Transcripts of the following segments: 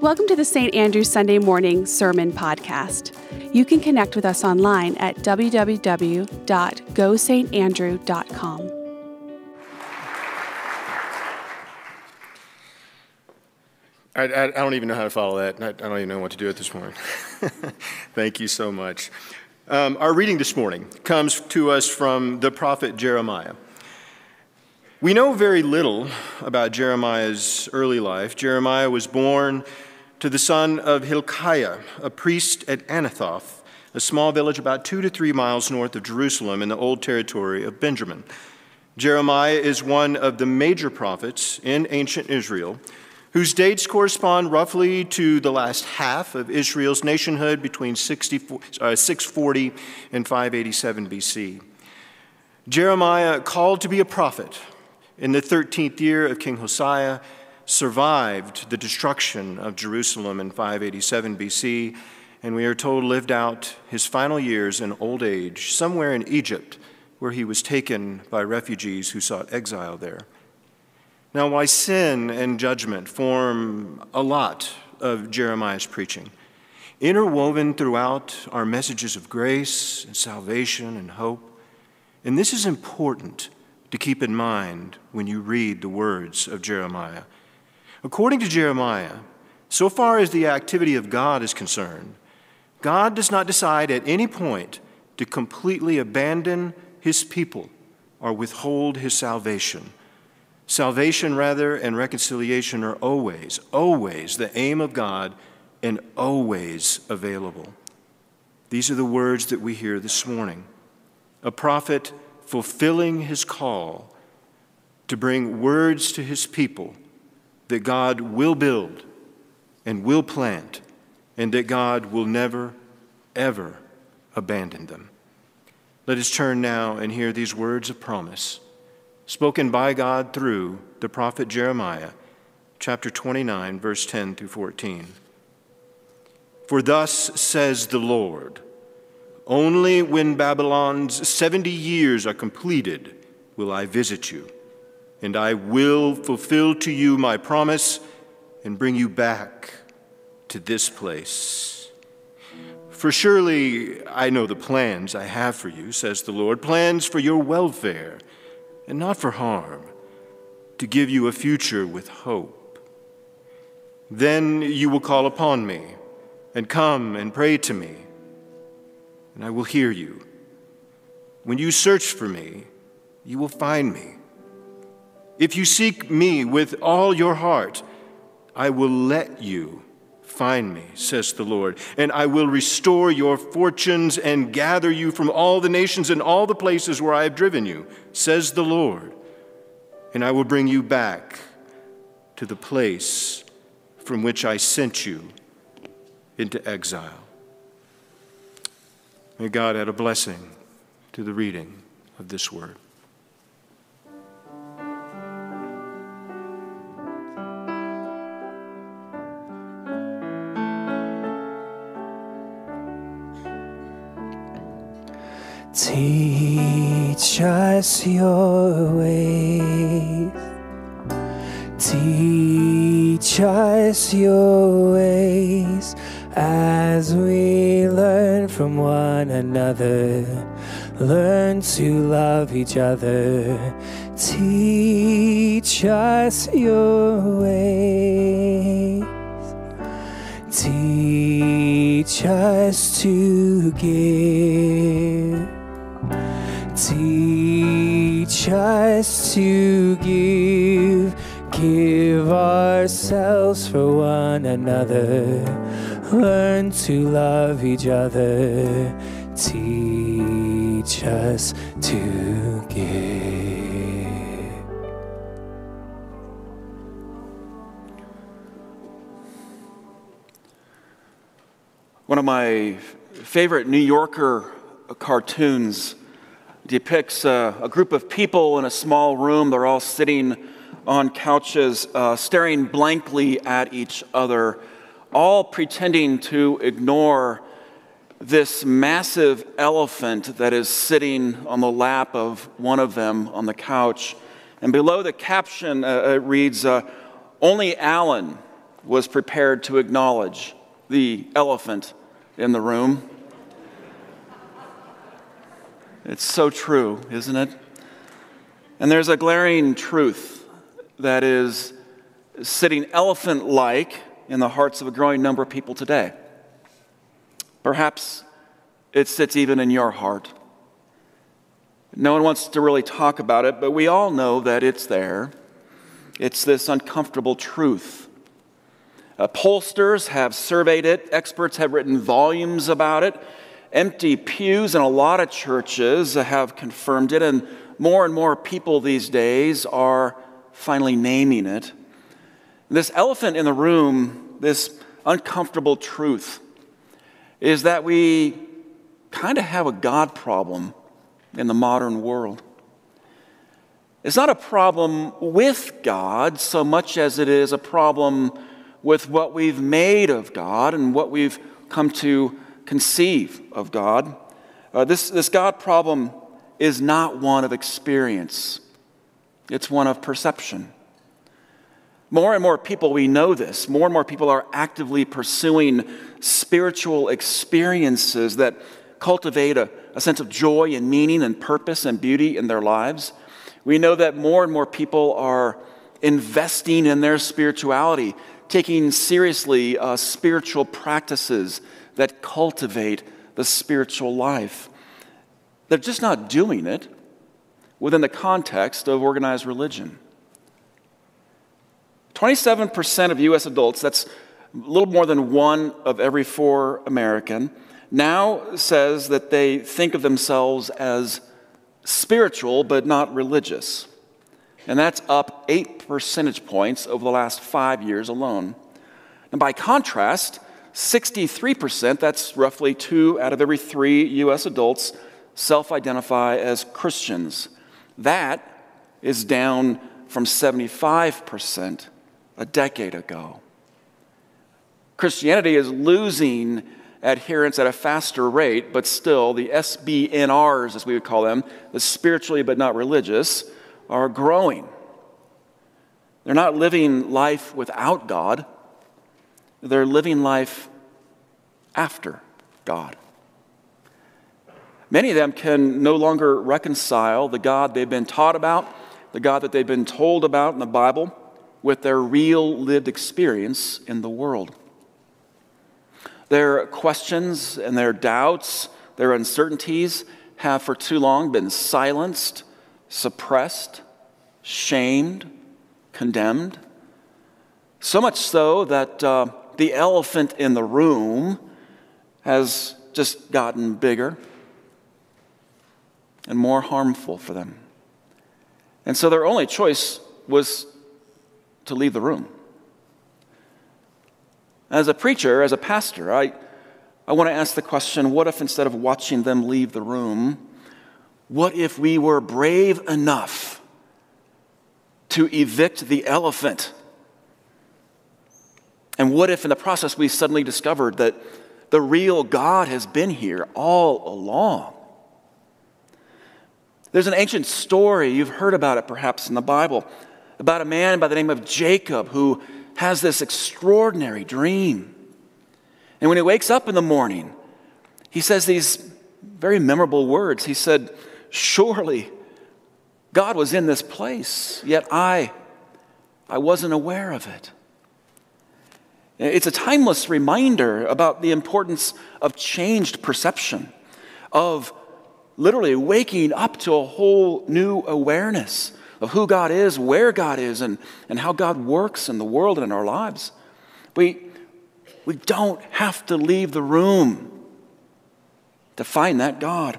Welcome to the St. Andrew Sunday Morning Sermon Podcast. You can connect with us online at www.gosaintandrew.com. I, I, I, don't even know how to follow that. I, I, don't even know what to do at this point. Thank you so much. Um, our reading this morning comes to us from the prophet Jeremiah. We know very little about Jeremiah's early life. Jeremiah was born to the son of Hilkiah, a priest at Anathoth, a small village about two to three miles north of Jerusalem in the old territory of Benjamin. Jeremiah is one of the major prophets in ancient Israel whose dates correspond roughly to the last half of Israel's nationhood between 60, uh, 640 and 587 BC. Jeremiah, called to be a prophet in the 13th year of King Josiah, survived the destruction of Jerusalem in 587 BC, and we are told lived out his final years in old age somewhere in Egypt, where he was taken by refugees who sought exile there. Now, why sin and judgment form a lot of Jeremiah's preaching. Interwoven throughout are messages of grace and salvation and hope. And this is important to keep in mind when you read the words of Jeremiah. According to Jeremiah, so far as the activity of God is concerned, God does not decide at any point to completely abandon his people or withhold his salvation. Salvation, rather, and reconciliation are always, always the aim of God and always available. These are the words that we hear this morning. A prophet fulfilling his call to bring words to his people that God will build and will plant, and that God will never, ever abandon them. Let us turn now and hear these words of promise spoken by God through the prophet Jeremiah, chapter 29, verse 10 through 14. For thus says the Lord Only when Babylon's 70 years are completed will I visit you, and I will fulfill to you my promise and bring you back to this place. For surely I know the plans I have for you, says the Lord plans for your welfare and not for harm, to give you a future with hope. Then you will call upon me and come and pray to me, and I will hear you. When you search for me, you will find me. If you seek me with all your heart, I will let you Find me, says the Lord, and I will restore your fortunes and gather you from all the nations and all the places where I have driven you, says the Lord. And I will bring you back to the place from which I sent you into exile. May God add a blessing to the reading of this word. Teach us your ways. Teach us your ways as we learn from one another. Learn to love each other. Teach us your ways. Teach us to give Us to give, give ourselves for one another, learn to love each other, teach us to give. One of my favorite New Yorker cartoons depicts a, a, group of people in a small room. They're all sitting on couches, uh, staring blankly at each other, all pretending to ignore this massive elephant that is sitting on the lap of one of them on the couch. And below the caption, uh, it reads, uh, Only Alan, was prepared to acknowledge the elephant in the room. It's so true, isn't it? And there's a glaring truth that is sitting elephant like in the hearts of a growing number of people today. Perhaps it sits even in your heart. No one wants to really talk about it, but we all know that it's there. It's this uncomfortable truth. Uh, pollsters have surveyed it, experts have written volumes about it. Empty pews in a lot of churches have confirmed it, and more and more people these days are finally naming it. This elephant in the room, this uncomfortable truth, is that we kind of have a God problem in the modern world. It's not a problem with God so much as it is a problem with what we've made of God and what we've come to conceive of God. Uh, this, this God problem is not one of experience, it's one of perception. More and more people, we know this, more and more people are actively pursuing spiritual experiences that cultivate a, a sense of joy and meaning and purpose and beauty in their lives. We know that more and more people are investing in their spirituality, taking seriously uh, spiritual practices that cultivate the spiritual life. They're just not doing it within the context of organized religion. 27% of US adults, that's a little more than one of every four American, now says that they think of themselves as spiritual but not religious. And that's up eight percentage points over the last five years alone. And by contrast, 63%, that's roughly two out of every three US adults, self identify as Christians. That is down from 75% a decade ago. Christianity is losing adherents at a faster rate, but still, the SBNRs, as we would call them, the spiritually but not religious, are growing. They're not living life without God, they're living life after God. Many of them can no longer reconcile the God they've been taught about, the God that they've been told about in the Bible, with their real lived experience in the world. Their questions and their doubts, their uncertainties have for too long been silenced, suppressed, shamed, condemned. So much so that uh, the elephant in the room has just gotten bigger and more harmful for them. And so their only choice was to leave the room. As a preacher, as a pastor, I, I want to ask the question what if instead of watching them leave the room, what if we were brave enough to evict the elephant? And what if in the process we suddenly discovered that the real God has been here all along? There's an ancient story, you've heard about it perhaps in the Bible, about a man by the name of Jacob who has this extraordinary dream. And when he wakes up in the morning, he says these very memorable words. He said, Surely God was in this place, yet I, I wasn't aware of it. It's a timeless reminder about the importance of changed perception, of literally waking up to a whole new awareness of who God is, where God is, and, and how God works in the world and in our lives. We, we don't have to leave the room to find that God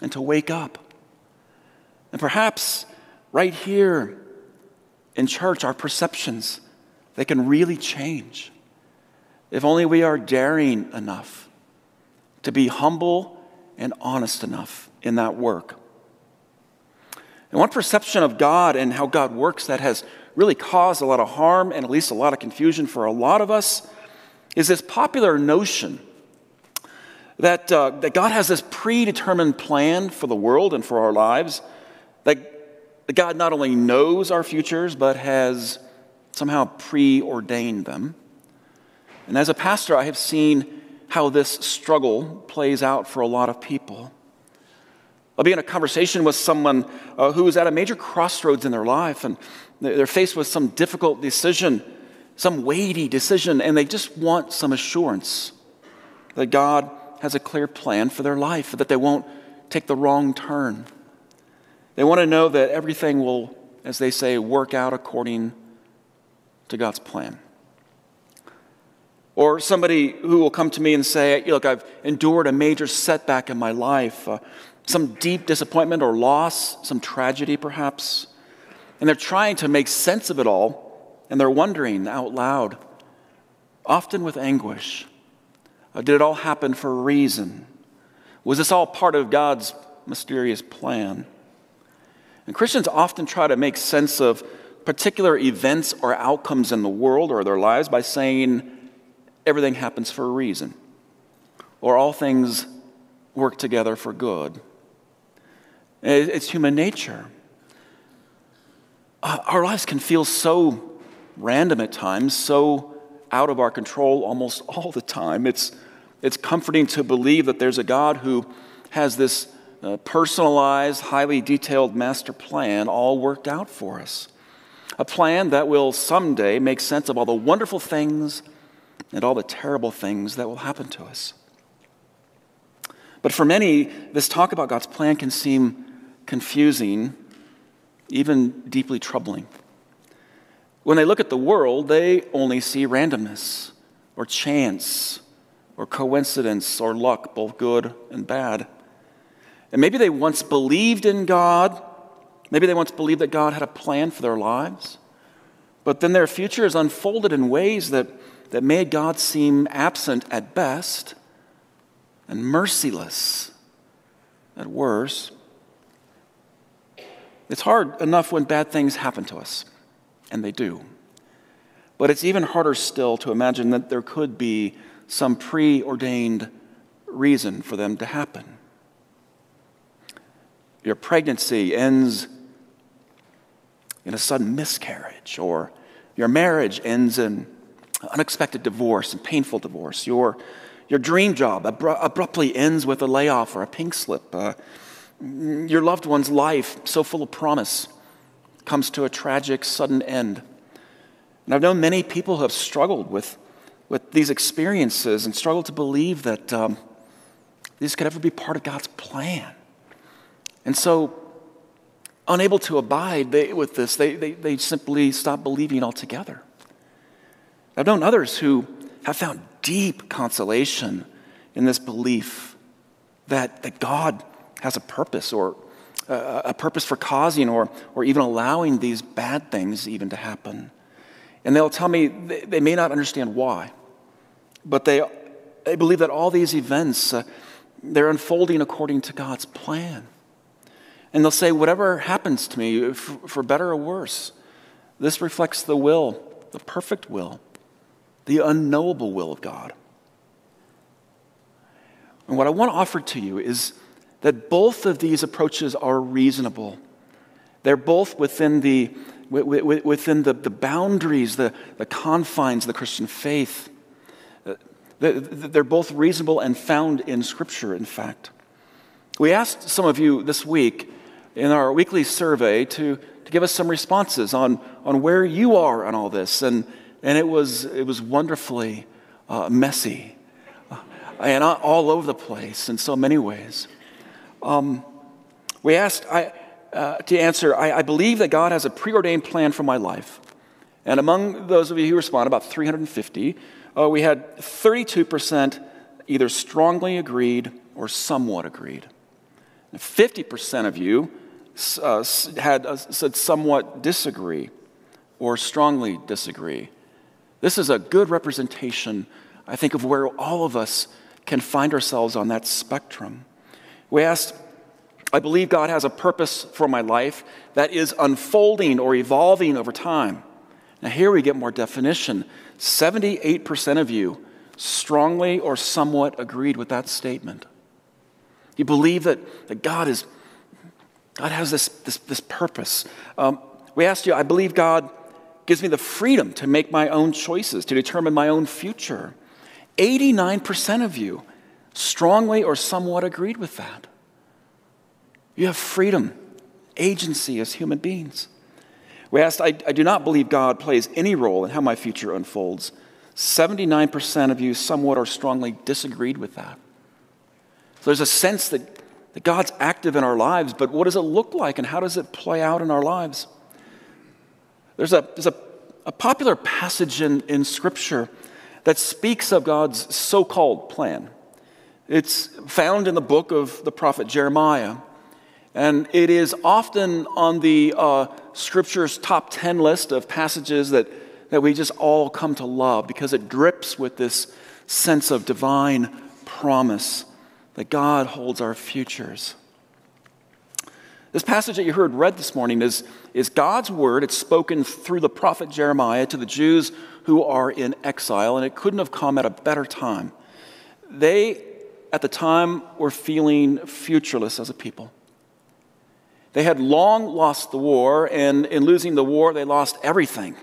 and to wake up. And perhaps right here in church, our perceptions, they can really change. If only we are daring enough to be humble and honest enough in that work. And one perception of God and how God works that has really caused a lot of harm and at least a lot of confusion for a lot of us is this popular notion that, uh, that God has this predetermined plan for the world and for our lives, that, that God not only knows our futures, but has somehow preordained them. And as a pastor, I have seen how this struggle plays out for a lot of people. I'll be in a conversation with someone uh, who is at a major crossroads in their life and they're faced with some difficult decision, some weighty decision, and they just want some assurance that God has a clear plan for their life, that they won't take the wrong turn. They want to know that everything will, as they say, work out according to God's plan. Or somebody who will come to me and say, Look, I've endured a major setback in my life, uh, some deep disappointment or loss, some tragedy perhaps. And they're trying to make sense of it all, and they're wondering out loud, often with anguish uh, did it all happen for a reason? Was this all part of God's mysterious plan? And Christians often try to make sense of particular events or outcomes in the world or their lives by saying everything happens for a reason, or all things work together for good. It's human nature. Uh, our lives can feel so random at times, so out of our control almost all the time. It's, it's comforting to believe that there's a God who has this uh, personalized, highly detailed master plan all worked out for us. A plan that will someday make sense of all the wonderful things and all the terrible things that will happen to us. But for many, this talk about God's plan can seem confusing, even deeply troubling. When they look at the world, they only see randomness or chance or coincidence or luck, both good and bad. And maybe they once believed in God. Maybe they once believed that God had a plan for their lives. But then their future is unfolded in ways that, that made God seem absent at best and merciless at worst. It's hard enough when bad things happen to us, and they do. But it's even harder still to imagine that there could be some preordained reason for them to happen. Your pregnancy ends in a sudden miscarriage, or your marriage ends in unexpected divorce and painful divorce. Your, your dream job abru- abruptly ends with a layoff or a pink slip. Uh, your loved one's life, so full of promise, comes to a tragic, sudden end. And I've known many people who have struggled with with these experiences and struggled to believe that um, these could ever be part of God's plan. And so, unable to abide they, with this, they, they, they simply stop believing altogether. I've known others who have found deep consolation in this belief that, that God has a purpose or uh, a purpose for causing or, or even allowing these bad things even to happen. And they'll tell me they, they may not understand why. But they, they believe that all these events, uh, they're unfolding according to God's plan. And they'll say, whatever happens to me, for, for better or worse, this reflects the will, the perfect will, the unknowable will of God. And what I want to offer to you is that both of these approaches are reasonable. They're both within the, within the, the boundaries, the, the confines of the Christian faith. Uh, they're both reasonable and found in Scripture, in fact. We asked some of you this week in our weekly survey to, to give us some responses on, on where you are on all this, and, and it, was, it was wonderfully uh, messy uh, and all over the place in so many ways. Um, we asked I, uh, to answer I, I believe that God has a preordained plan for my life. And among those of you who responded, about 350, uh, we had 32% either strongly agreed or somewhat agreed. 50% of you uh, had uh, said somewhat disagree or strongly disagree. This is a good representation, I think, of where all of us can find ourselves on that spectrum. We asked, I believe God has a purpose for my life that is unfolding or evolving over time. Now, here we get more definition. 78% of you strongly or somewhat agreed with that statement. You believe that, that God, is, God has this, this, this purpose. Um, we asked you, I believe God gives me the freedom to make my own choices, to determine my own future. 89% of you strongly or somewhat agreed with that. You have freedom, agency as human beings. We asked, I, I do not believe God plays any role in how my future unfolds. 79% of you somewhat or strongly disagreed with that. So there's a sense that, that God's active in our lives, but what does it look like and how does it play out in our lives? There's a, there's a, a popular passage in, in Scripture that speaks of God's so called plan. It's found in the book of the prophet Jeremiah, and it is often on the uh, Scripture's top 10 list of passages that, that we just all come to love because it drips with this sense of divine promise that God holds our futures. This passage that you heard read this morning is, is God's word. It's spoken through the prophet Jeremiah to the Jews who are in exile, and it couldn't have come at a better time. They, at the time, were feeling futureless as a people. They had long lost the war, and in losing the war, they lost everything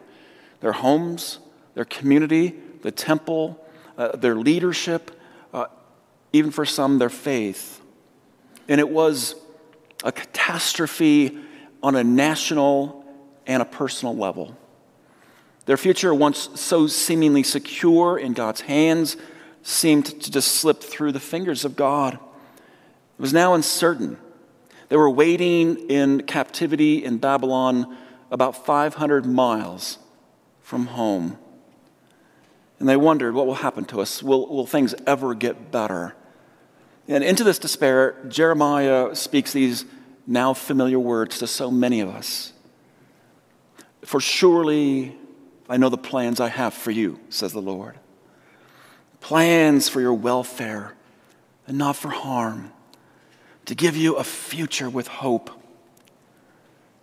their homes, their community, the temple, uh, their leadership, uh, even for some, their faith. And it was a catastrophe on a national and a personal level. Their future, once so seemingly secure in God's hands, seemed to just slip through the fingers of God. It was now uncertain. They were waiting in captivity in Babylon about 500 miles from home. And they wondered, what will happen to us? Will, will things ever get better? And into this despair, Jeremiah speaks these now familiar words to so many of us. For surely I know the plans I have for you, says the Lord. Plans for your welfare and not for harm, to give you a future with hope.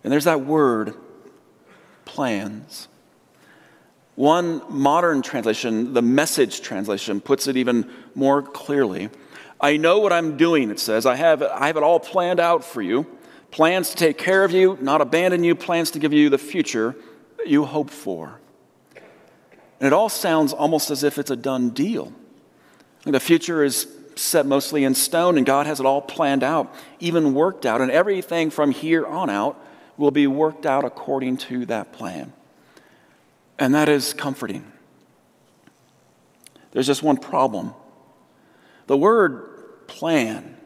And there's that word, plans. One modern translation, the message translation, puts it even more clearly. I know what I'm doing, it says. I have, I have it all planned out for you. Plans to take care of you, not abandon you, plans to give you the future that you hope for. And it all sounds almost as if it's a done deal. The future is set mostly in stone, and God has it all planned out, even worked out, and everything from here on out will be worked out according to that plan. And that is comforting. There's just one problem the word plan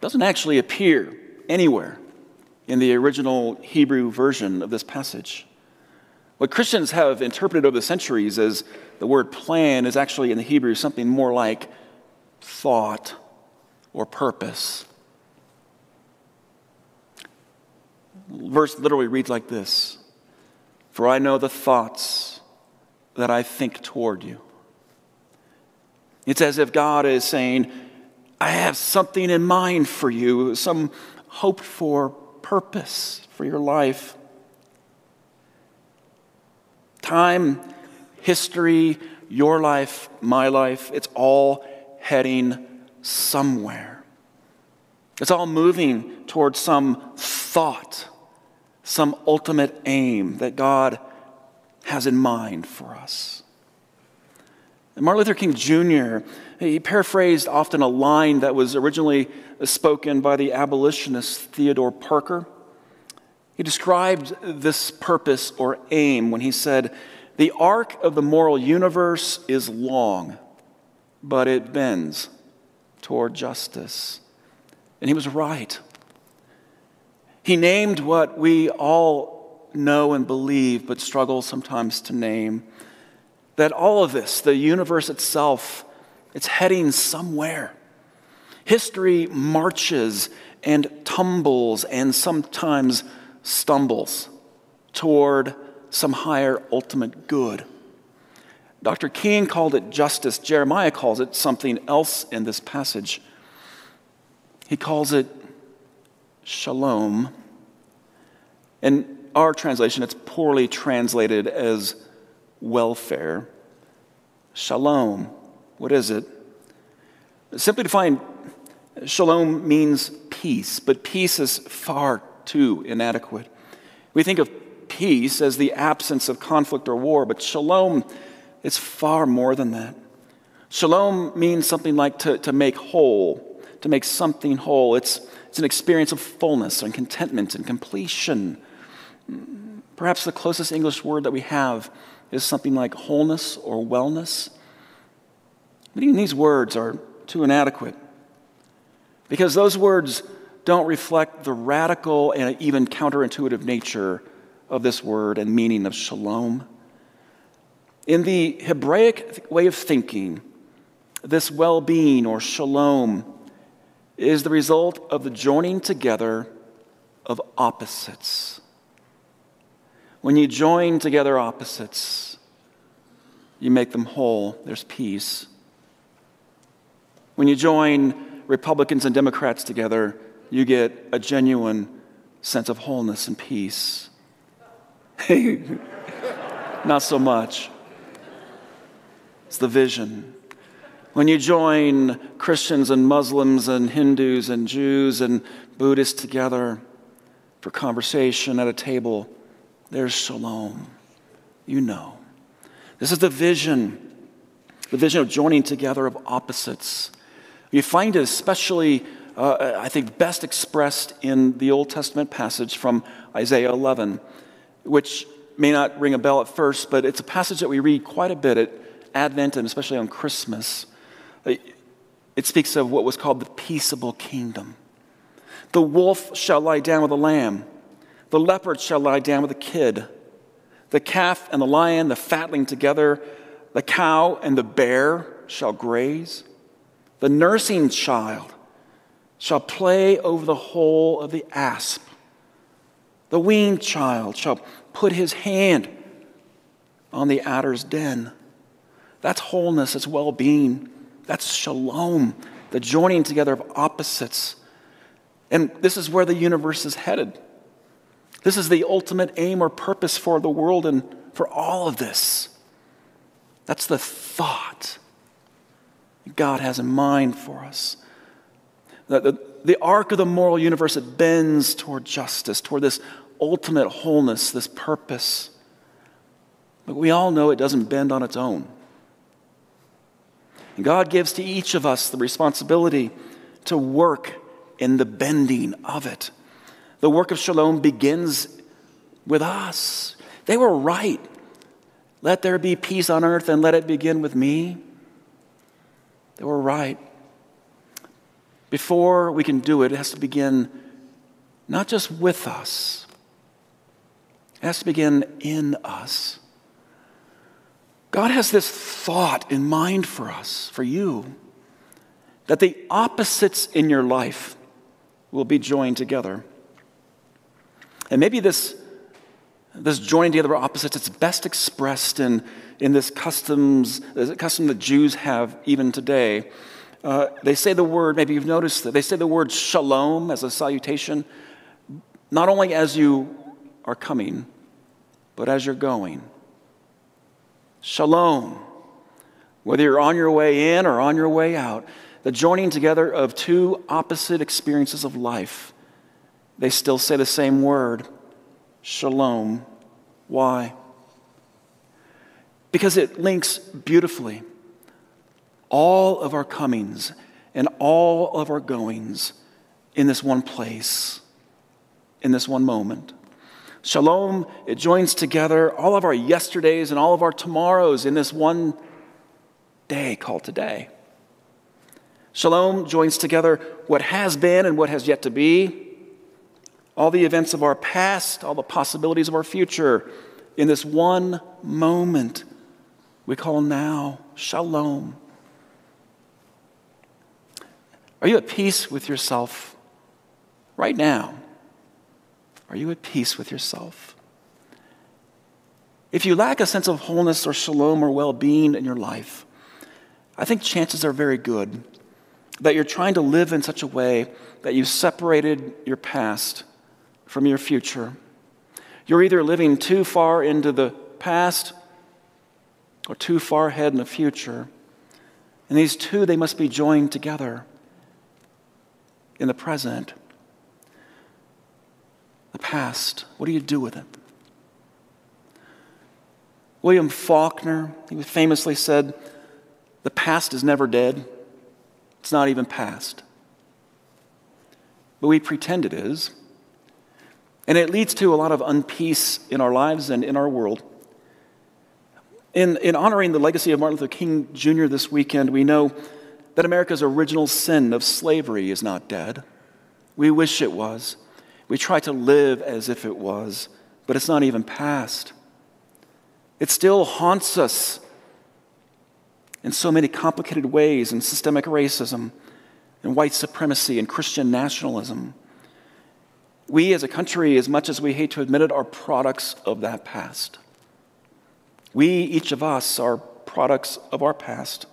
doesn't actually appear anywhere in the original Hebrew version of this passage. What Christians have interpreted over the centuries as the word plan is actually in the Hebrew something more like thought or purpose. verse literally reads like this For I know the thoughts that I think toward you it's as if God is saying, I have something in mind for you, some hoped for purpose for your life. Time, history, your life, my life, it's all heading somewhere. It's all moving towards some thought, some ultimate aim that God has in mind for us. Martin Luther King Jr., he paraphrased often a line that was originally spoken by the abolitionist Theodore Parker. He described this purpose or aim when he said, The arc of the moral universe is long, but it bends toward justice. And he was right. He named what we all know and believe, but struggle sometimes to name that all of this, the universe itself, it's heading somewhere. History marches and tumbles and sometimes stumbles toward some higher ultimate good. Dr. King called it justice. Jeremiah calls it something else in this passage. He calls it shalom. In our translation, it's poorly translated as welfare. Shalom, what is it? Simply defined, shalom means peace, but peace is far too inadequate. We think of peace as the absence of conflict or war, but shalom is far more than that. Shalom means something like to, to make whole, to make something whole. It's, it's an experience of fullness and contentment and completion. Perhaps the closest English word that we have is something like wholeness or wellness. But even these words are too inadequate because those words don't reflect the radical and even counterintuitive nature of this word and meaning of shalom. In the Hebraic way of thinking, this well being or shalom is the result of the joining together of opposites. When you join together opposites, you make them whole, there's peace. When you join Republicans and Democrats together, you get a genuine sense of wholeness and peace. Not so much. It's the vision. When you join Christians and Muslims and Hindus and Jews and Buddhists together for conversation at a table, there's shalom. You know. This is the vision, the vision of joining together of opposites. You find it especially, uh, I think, best expressed in the Old Testament passage from Isaiah 11, which may not ring a bell at first, but it's a passage that we read quite a bit at Advent and especially on Christmas. It speaks of what was called the peaceable kingdom. The wolf shall lie down with the lamb, the leopard shall lie down with the kid, the calf and the lion, the fatling together, the cow and the bear shall graze, the nursing child shall play over the hole of the asp, the weaned child shall put his hand on the adder's den. That's wholeness, it's well being. That's shalom, the joining together of opposites. And this is where the universe is headed. This is the ultimate aim or purpose for the world and for all of this. That's the thought God has in mind for us. The, the, the arc of the moral universe, it bends toward justice, toward this ultimate wholeness, this purpose. But we all know it doesn't bend on its own. And God gives to each of us the responsibility to work in the bending of it. The work of shalom begins with us. They were right. Let there be peace on earth and let it begin with me. They were right. Before we can do it, it has to begin not just with us, it has to begin in us. God has this thought in mind for us, for you, that the opposites in your life will be joined together. And maybe this, this joining together of opposites, it's best expressed in, in this customs, this custom that Jews have even today. Uh, they say the word, maybe you've noticed that they say the word shalom as a salutation, not only as you are coming, but as you're going. Shalom. Whether you're on your way in or on your way out, the joining together of two opposite experiences of life, they still say the same word shalom. Why? Because it links beautifully all of our comings and all of our goings in this one place, in this one moment. Shalom, it joins together all of our yesterdays and all of our tomorrows in this one day called today. Shalom joins together what has been and what has yet to be, all the events of our past, all the possibilities of our future in this one moment we call now. Shalom. Are you at peace with yourself right now? Are you at peace with yourself? If you lack a sense of wholeness or shalom or well being in your life, I think chances are very good that you're trying to live in such a way that you've separated your past from your future. You're either living too far into the past or too far ahead in the future. And these two, they must be joined together in the present the past, what do you do with it? William Faulkner, he famously said, The past is never dead, it's not even past. But we pretend it is. And it leads to a lot of unpeace in our lives and in our world. In, in honoring the legacy of Martin Luther King Jr. this weekend, we know that America's original sin of slavery is not dead. We wish it was. We try to live as if it was, but it's not even past. It still haunts us in so many complicated ways in systemic racism and white supremacy and Christian nationalism. We as a country, as much as we hate to admit it, are products of that past. We, each of us, are products of our past.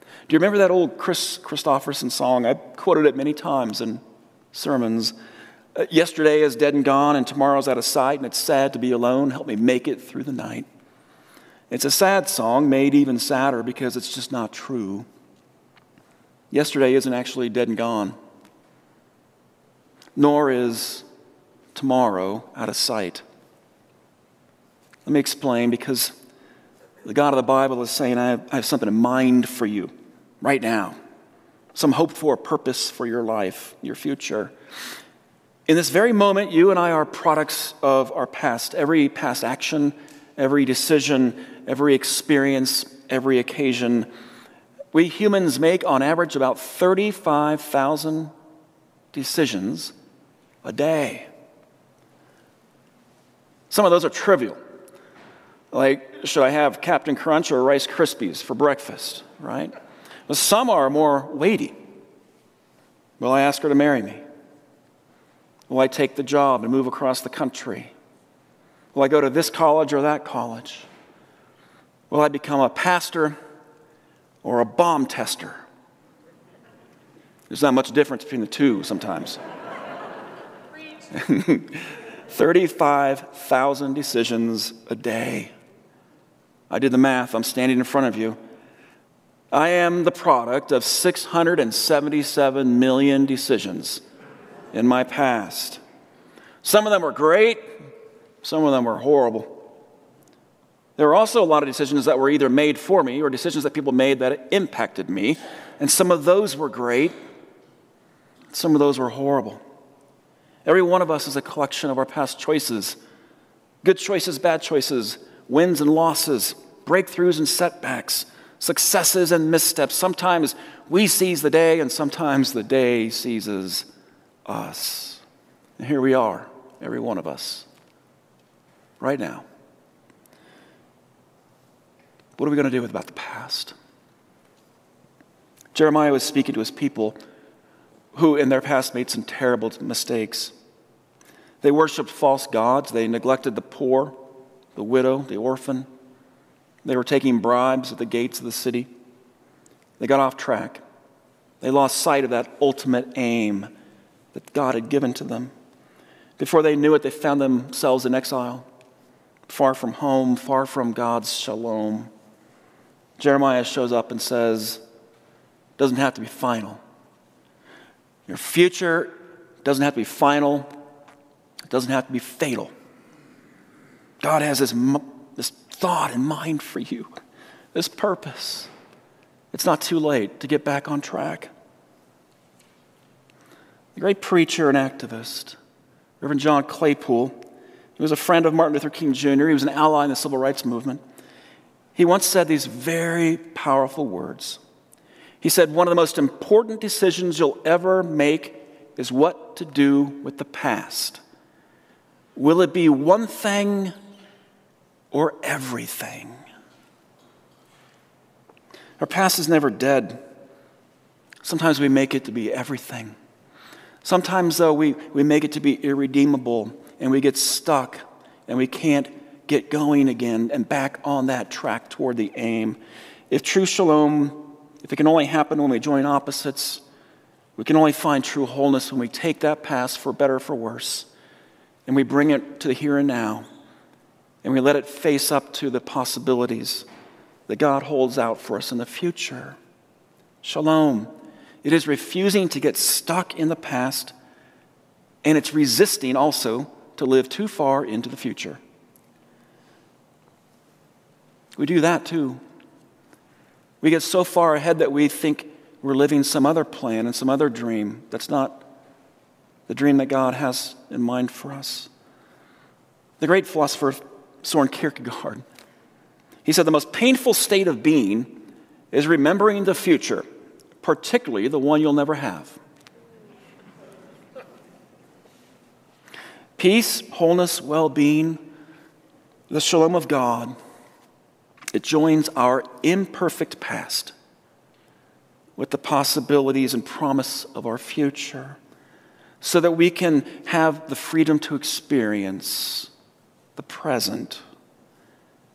Do you remember that old Chris Kristofferson song? I've quoted it many times in sermons. Uh, yesterday is dead and gone, and tomorrow's out of sight, and it's sad to be alone. Help me make it through the night. It's a sad song, made even sadder because it's just not true. Yesterday isn't actually dead and gone, nor is tomorrow out of sight. Let me explain because the God of the Bible is saying, I have, I have something in mind for you right now, some hope for a purpose for your life, your future. In this very moment, you and I are products of our past. Every past action, every decision, every experience, every occasion. We humans make, on average, about 35,000 decisions a day. Some of those are trivial. Like, should I have Captain Crunch or Rice Krispies for breakfast, right? But some are more weighty. Will I ask her to marry me? Will I take the job and move across the country? Will I go to this college or that college? Will I become a pastor or a bomb tester? There's not much difference between the two sometimes. 35,000 decisions a day. I did the math, I'm standing in front of you. I am the product of 677 million decisions in my past. Some of them were great, some of them were horrible. There were also a lot of decisions that were either made for me or decisions that people made that impacted me. And some of those were great, some of those were horrible. Every one of us is a collection of our past choices good choices, bad choices, wins and losses, breakthroughs and setbacks, successes and missteps. Sometimes we seize the day, and sometimes the day seizes us. And here we are, every one of us, right now. What are we going to do about the past? Jeremiah was speaking to his people who, in their past, made some terrible mistakes. They worshiped false gods, they neglected the poor, the widow, the orphan. They were taking bribes at the gates of the city. They got off track. They lost sight of that ultimate aim that God had given to them. Before they knew it, they found themselves in exile, far from home, far from God's shalom. Jeremiah shows up and says, doesn't have to be final. Your future doesn't have to be final, it doesn't have to be fatal. God has this, this thought in mind for you, this purpose. It's not too late to get back on track. The great preacher and activist, Reverend John Claypool, he was a friend of Martin Luther King Jr., he was an ally in the civil rights movement. He once said these very powerful words. He said, One of the most important decisions you'll ever make is what to do with the past. Will it be one thing or everything? Our past is never dead. Sometimes we make it to be everything. Sometimes, though, we, we make it to be irredeemable and we get stuck and we can't get going again and back on that track toward the aim. If true shalom, if it can only happen when we join opposites, we can only find true wholeness when we take that past for better for worse and we bring it to the here and now and we let it face up to the possibilities that God holds out for us in the future. Shalom. It is refusing to get stuck in the past and it's resisting also to live too far into the future. We do that too. We get so far ahead that we think we're living some other plan and some other dream that's not the dream that God has in mind for us. The great philosopher Soren Kierkegaard, he said the most painful state of being is remembering the future, particularly the one you'll never have. Peace, wholeness, well being, the shalom of God, it joins our imperfect past with the possibilities and promise of our future so that we can have the freedom to experience the present.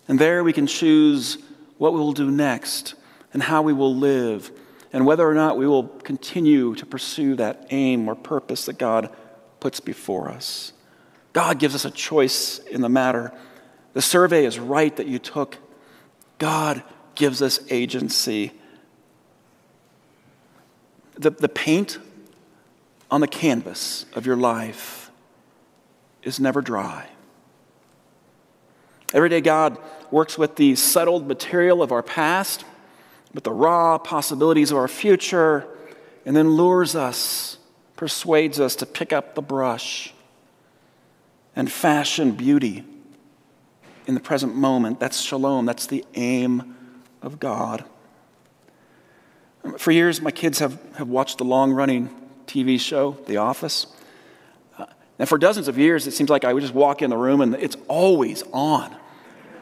And there we can choose what we will do next and how we will live and whether or not we will continue to pursue that aim or purpose that God puts before us. God gives us a choice in the matter. The survey is right that you took. God gives us agency. The, the paint on the canvas of your life is never dry. Every day, God works with the settled material of our past, with the raw possibilities of our future, and then lures us, persuades us to pick up the brush and fashion beauty in the present moment. That's shalom, that's the aim of God. For years, my kids have, have watched the long running TV show, The Office. Uh, and for dozens of years, it seems like I would just walk in the room and it's always on.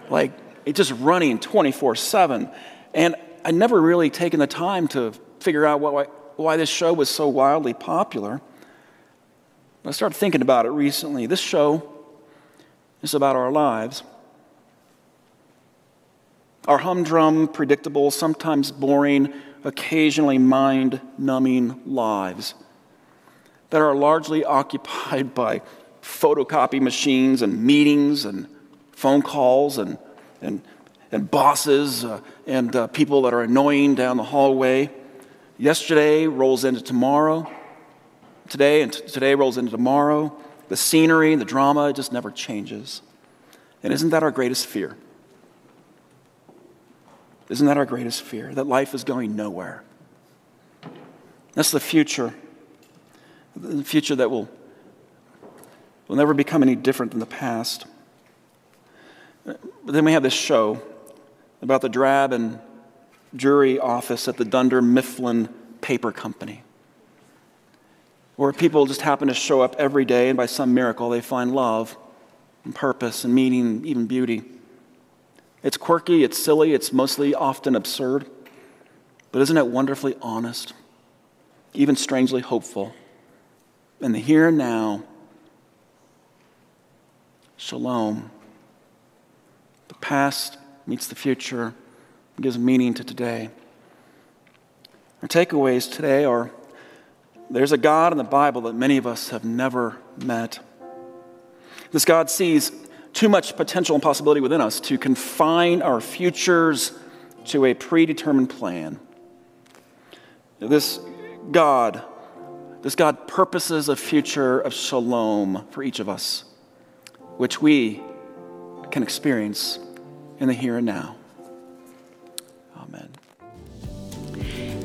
Like, it's just running 24 7. And I'd never really taken the time to figure out why, why this show was so wildly popular. But I started thinking about it recently. This show is about our lives. Our humdrum, predictable, sometimes boring, occasionally mind numbing lives that are largely occupied by photocopy machines and meetings and phone calls and, and, and bosses uh, and uh, people that are annoying down the hallway. Yesterday rolls into tomorrow. Today and t- today rolls into tomorrow. The scenery, the drama, just never changes. And isn't that our greatest fear? Isn't that our greatest fear? That life is going nowhere. That's the future the future that will, will never become any different than the past. But then we have this show about the drab and jury office at the Dunder Mifflin Paper Company, where people just happen to show up every day, and by some miracle, they find love and purpose and meaning, even beauty. It's quirky, it's silly, it's mostly often absurd, but isn't it wonderfully honest, even strangely hopeful? In the here and now. Shalom. The past meets the future, gives meaning to today. Our takeaways today are there's a God in the Bible that many of us have never met. This God sees too much potential and possibility within us to confine our futures to a predetermined plan. This God this God purposes a future of shalom for each of us, which we can experience in the here and now. Amen.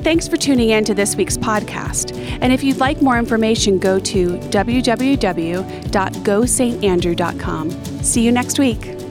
Thanks for tuning in to this week's podcast. And if you'd like more information, go to www.gosaintandrew.com. See you next week.